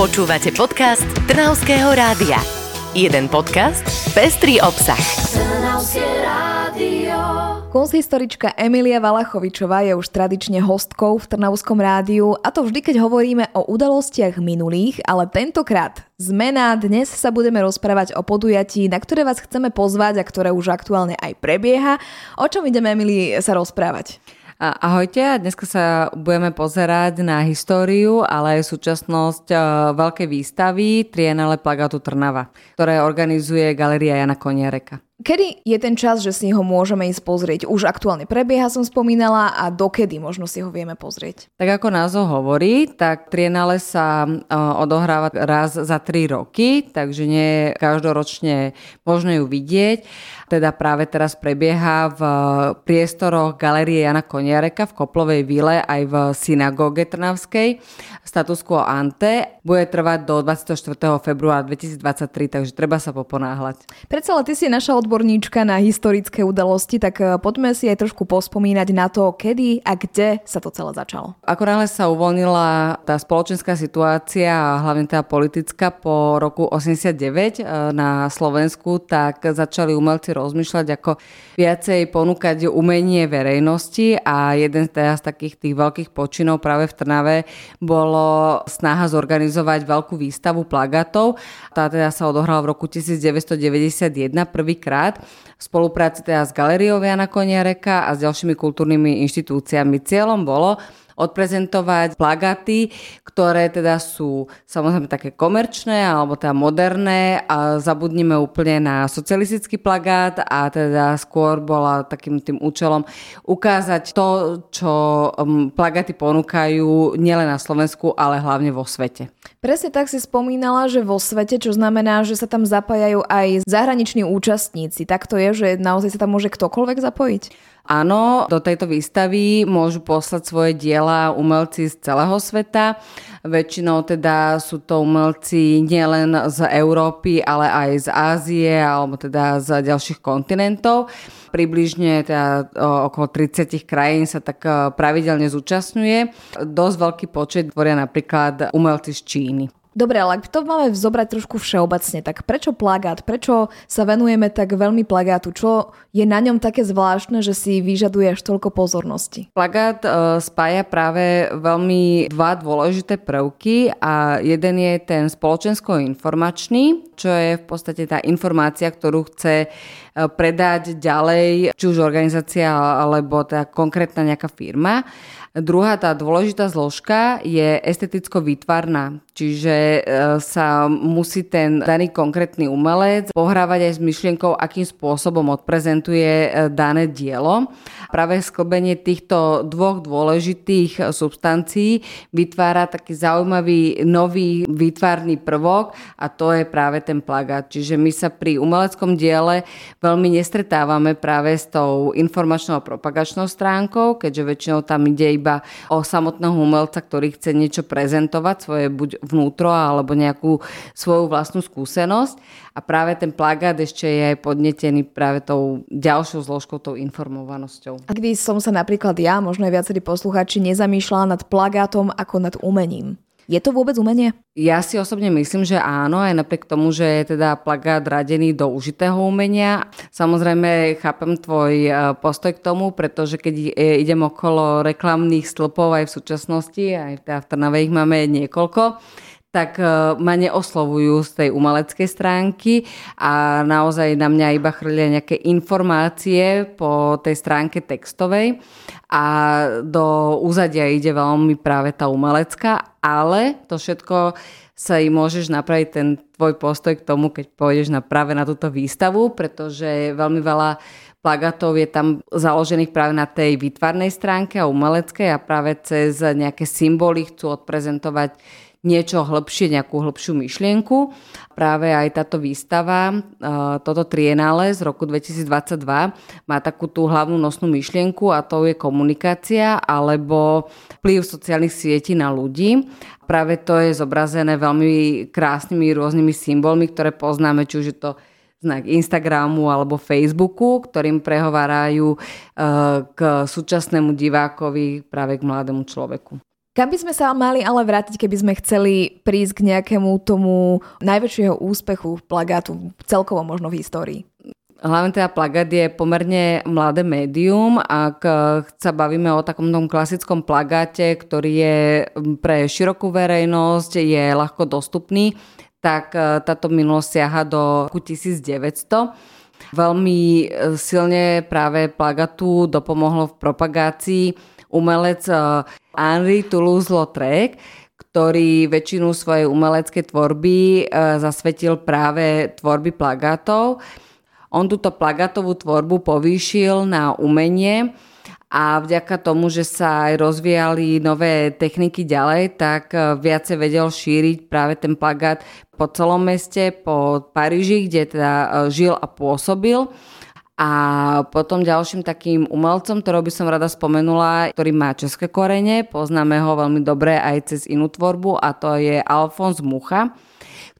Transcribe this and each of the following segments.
Počúvate podcast Trnavského rádia. Jeden podcast, pestrý obsah. Trnavské rádio. Emilia Valachovičová je už tradične hostkou v Trnavskom rádiu a to vždy, keď hovoríme o udalostiach minulých, ale tentokrát zmena. Dnes sa budeme rozprávať o podujatí, na ktoré vás chceme pozvať a ktoré už aktuálne aj prebieha. O čom ideme, Emily, sa rozprávať? Ahojte, dneska sa budeme pozerať na históriu, ale aj súčasnosť e, veľkej výstavy Trienale Plagatu Trnava, ktoré organizuje Galeria Jana Koniareka. Kedy je ten čas, že si ho môžeme ísť pozrieť? Už aktuálne prebieha, som spomínala, a dokedy možno si ho vieme pozrieť? Tak ako názov hovorí, tak Trienale sa odohráva raz za tri roky, takže nie každoročne možno ju vidieť. Teda práve teraz prebieha v priestoroch Galerie Jana Koniareka v Koplovej vile aj v synagóge Trnavskej. Status quo ante bude trvať do 24. februára 2023, takže treba sa poponáhľať. Predsa ty si naša odborníčka na historické udalosti, tak e, poďme si aj trošku pospomínať na to, kedy a kde sa to celé začalo. Ako náhle sa uvoľnila tá spoločenská situácia a hlavne tá politická po roku 89 e, na Slovensku, tak začali umelci rozmýšľať, ako viacej ponúkať umenie verejnosti a jeden z takých tých veľkých počinov práve v Trnave bolo snaha zorganizovať veľkú výstavu plagatov. Tá teda sa odohrala v roku 1991 prvýkrát krát v spolupráci teda s Galeriou Jana Koniareka a s ďalšími kultúrnymi inštitúciami. Cieľom bolo odprezentovať plagaty, ktoré teda sú samozrejme také komerčné alebo teda moderné a zabudnime úplne na socialistický plagát a teda skôr bola takým tým účelom ukázať to, čo um, plagaty ponúkajú nielen na Slovensku, ale hlavne vo svete. Presne tak si spomínala, že vo svete, čo znamená, že sa tam zapájajú aj zahraniční účastníci. Tak to je, že naozaj sa tam môže ktokoľvek zapojiť? Áno, do tejto výstavy môžu poslať svoje diela umelci z celého sveta. Väčšinou teda sú to umelci nielen z Európy, ale aj z Ázie alebo teda z ďalších kontinentov. Približne teda okolo 30 krajín sa tak e, pravidelne zúčastňuje. Dosť veľký počet tvoria napríklad umelci z Číny. Dobre, ale ak to máme vzobrať trošku všeobecne, tak prečo plagát? Prečo sa venujeme tak veľmi plagátu? Čo je na ňom také zvláštne, že si vyžaduje až toľko pozornosti? Plagát e, spája práve veľmi dva dôležité prvky a jeden je ten spoločensko-informačný, čo je v podstate tá informácia, ktorú chce predať ďalej, či už organizácia alebo tá konkrétna nejaká firma. Druhá tá dôležitá zložka je esteticko-výtvarná, čiže e, sa musí ten daný konkrétny umelec pohrávať aj s myšlienkou, akým spôsobom odprezentuje e, dané dielo. Práve sklbenie týchto dvoch dôležitých substancií vytvára taký zaujímavý nový výtvarný prvok a to je práve ten plagát. Čiže my sa pri umeleckom diele veľmi nestretávame práve s tou informačnou a propagačnou stránkou, keďže väčšinou tam ide iba o samotného umelca, ktorý chce niečo prezentovať, svoje buď vnútro alebo nejakú svoju vlastnú skúsenosť. A práve ten plagát ešte je podnetený práve tou ďalšou zložkou, tou informovanosťou. A kdy som sa napríklad ja, možno aj viacerí posluchači, nezamýšľala nad plagátom ako nad umením. Je to vôbec umenie? Ja si osobne myslím, že áno, aj napriek tomu, že je teda plagát radený do užitého umenia. Samozrejme, chápem tvoj e, postoj k tomu, pretože keď idem okolo reklamných stĺpov aj v súčasnosti, aj teda v Trnave ich máme niekoľko, tak e, ma neoslovujú z tej umeleckej stránky a naozaj na mňa iba chrlia nejaké informácie po tej stránke textovej a do úzadia ide veľmi práve tá umelecká, ale to všetko sa im môžeš napraviť ten tvoj postoj k tomu, keď pôjdeš na, práve na túto výstavu, pretože veľmi veľa plagátov je tam založených práve na tej výtvarnej stránke a umeleckej a práve cez nejaké symboly chcú odprezentovať niečo hĺbšie, nejakú hĺbšiu myšlienku. Práve aj táto výstava, e, toto trienále z roku 2022 má takú tú hlavnú nosnú myšlienku a to je komunikácia alebo vplyv sociálnych sietí na ľudí. Práve to je zobrazené veľmi krásnymi rôznymi symbolmi, ktoré poznáme, či už je to znak Instagramu alebo Facebooku, ktorým prehovárajú e, k súčasnému divákovi, práve k mladému človeku. Kam by sme sa mali ale vrátiť, keby sme chceli prísť k nejakému tomu najväčšieho úspechu plagátu celkovo možno v histórii? Hlavne teda plagát je pomerne mladé médium. Ak sa bavíme o takom tom klasickom plagáte, ktorý je pre širokú verejnosť, je ľahko dostupný, tak e, táto minulosť siaha do roku 1900. Veľmi e, silne práve plagatu dopomohlo v propagácii umelec e, Henri Toulouse-Lautrec, ktorý väčšinu svojej umeleckej tvorby zasvetil práve tvorby plagátov. On túto plagatovú tvorbu povýšil na umenie a vďaka tomu, že sa aj rozvíjali nové techniky ďalej, tak e, viacej vedel šíriť práve ten plagát po celom meste, po Paríži, kde teda žil a pôsobil. A potom ďalším takým umelcom, ktorého by som rada spomenula, ktorý má české korene, poznáme ho veľmi dobre aj cez inú tvorbu a to je Alfons Mucha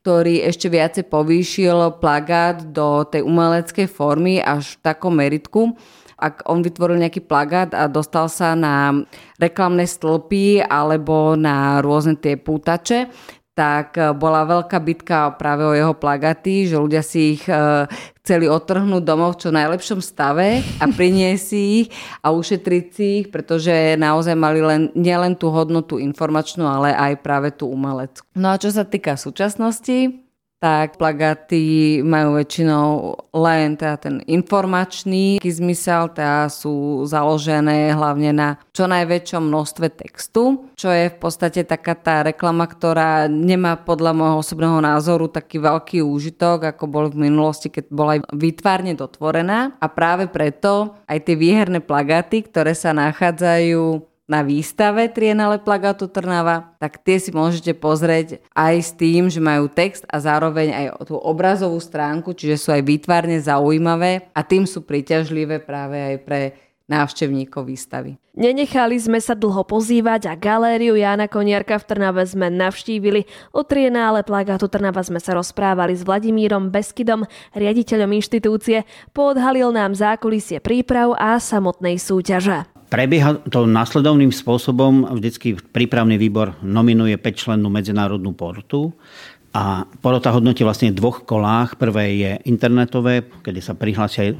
ktorý ešte viacej povýšil plagát do tej umeleckej formy až v takom meritku, ak on vytvoril nejaký plagát a dostal sa na reklamné stĺpy alebo na rôzne tie pútače, tak e, bola veľká bitka práve o jeho plagaty, že ľudia si ich e, chceli otrhnúť domov v čo najlepšom stave a priniesť ich a ušetriť si ich, pretože naozaj mali len, nielen tú hodnotu informačnú, ale aj práve tú umeleckú. No a čo sa týka súčasnosti, tak plagáty majú väčšinou len teda ten informačný zmysel, teda sú založené hlavne na čo najväčšom množstve textu, čo je v podstate taká tá reklama, ktorá nemá podľa môjho osobného názoru taký veľký úžitok, ako bol v minulosti, keď bola výtvarne dotvorená. A práve preto aj tie výherné plagáty, ktoré sa nachádzajú na výstave Trienale plagátu Trnava, tak tie si môžete pozrieť aj s tým, že majú text a zároveň aj tú obrazovú stránku, čiže sú aj výtvarne zaujímavé a tým sú príťažlivé práve aj pre návštevníkov výstavy. Nenechali sme sa dlho pozývať a galériu Jana Koniarka v Trnave sme navštívili. O trienále plagátu Trnava sme sa rozprávali s Vladimírom Beskydom, riaditeľom inštitúcie. Poodhalil nám zákulisie príprav a samotnej súťaže. Prebieha to následovným spôsobom. Vždycky prípravný výbor nominuje 5-člennú medzinárodnú portu a porota hodnotí vlastne v dvoch kolách. Prvé je internetové, kedy sa prihlásia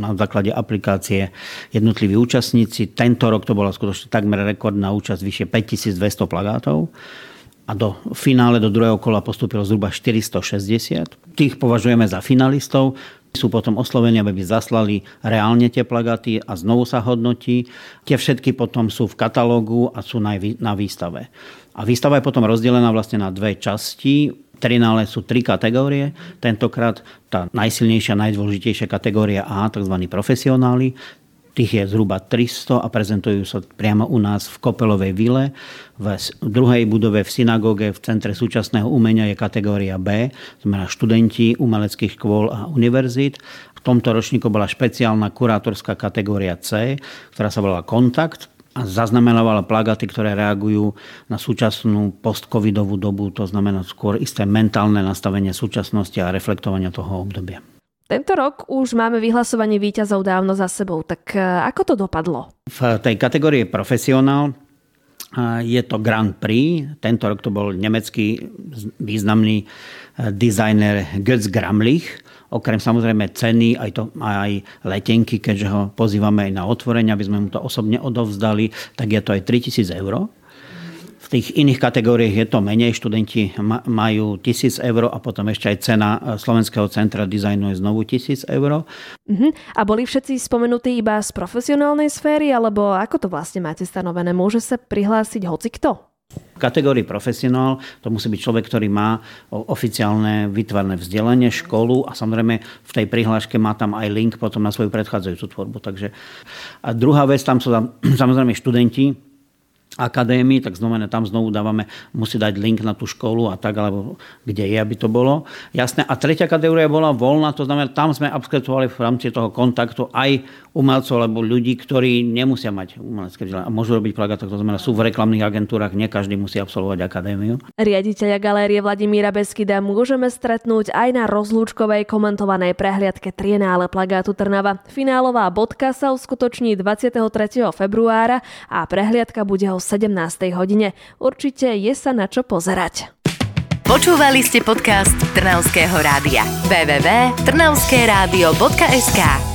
na základe aplikácie jednotliví účastníci. Tento rok to bola skutočne takmer rekordná účasť, vyše 5200 plagátov a do finále, do druhého kola postúpilo zhruba 460. Tých považujeme za finalistov. Sú potom oslovení, aby by zaslali reálne tie plagaty a znovu sa hodnotí. Tie všetky potom sú v katalógu a sú na výstave. A výstava je potom rozdelená vlastne na dve časti. Trinále sú tri kategórie. Tentokrát tá najsilnejšia, najdôležitejšia kategória A, tzv. profesionáli. Tých je zhruba 300 a prezentujú sa priamo u nás v Kopelovej vile. V druhej budove v synagóge v Centre súčasného umenia je kategória B, znamená študenti umeleckých škôl a univerzít. V tomto ročníku bola špeciálna kurátorská kategória C, ktorá sa volala Kontakt a zaznamenávala plagaty, ktoré reagujú na súčasnú post-covidovú dobu, to znamená skôr isté mentálne nastavenie súčasnosti a reflektovania toho obdobia. Tento rok už máme vyhlasovanie výťazov dávno za sebou, tak e, ako to dopadlo? V tej kategórii profesionál e, je to Grand Prix. Tento rok to bol nemecký významný e, dizajner Götz Gramlich. Okrem samozrejme ceny, aj, to, aj letenky, keďže ho pozývame aj na otvorenie, aby sme mu to osobne odovzdali, tak je to aj 3000 eur tých iných kategóriách je to menej. Študenti majú 1000 eur a potom ešte aj cena e, Slovenského centra dizajnu je znovu 1000 eur. Uh-huh. A boli všetci spomenutí iba z profesionálnej sféry, alebo ako to vlastne máte stanovené? Môže sa prihlásiť hocikto? V kategórii profesionál to musí byť človek, ktorý má oficiálne vytvarné vzdelanie, školu a samozrejme v tej prihláške má tam aj link potom na svoju predchádzajúcu tvorbu. Takže... A druhá vec, tam sú tam, samozrejme študenti, akadémii, tak znamená, tam znovu dávame, musí dať link na tú školu a tak, alebo kde je, aby to bolo. Jasné. A tretia kategória bola voľná, to znamená, tam sme absolvovali v rámci toho kontaktu aj umelcov alebo ľudí, ktorí nemusia mať umelecké vzdelanie a môžu robiť plagát, to znamená, sú v reklamných agentúrach, nie každý musí absolvovať akadémiu. Riaditeľa galérie Vladimíra Beskyda môžeme stretnúť aj na rozlúčkovej komentovanej prehliadke Trienále plagátu Trnava. Finálová bodka sa uskutoční 23. februára a prehliadka bude o 17. hodine. Určite je sa na čo pozerať. Počúvali ste podcast Trnavského rádia. www.trnavskeradio.sk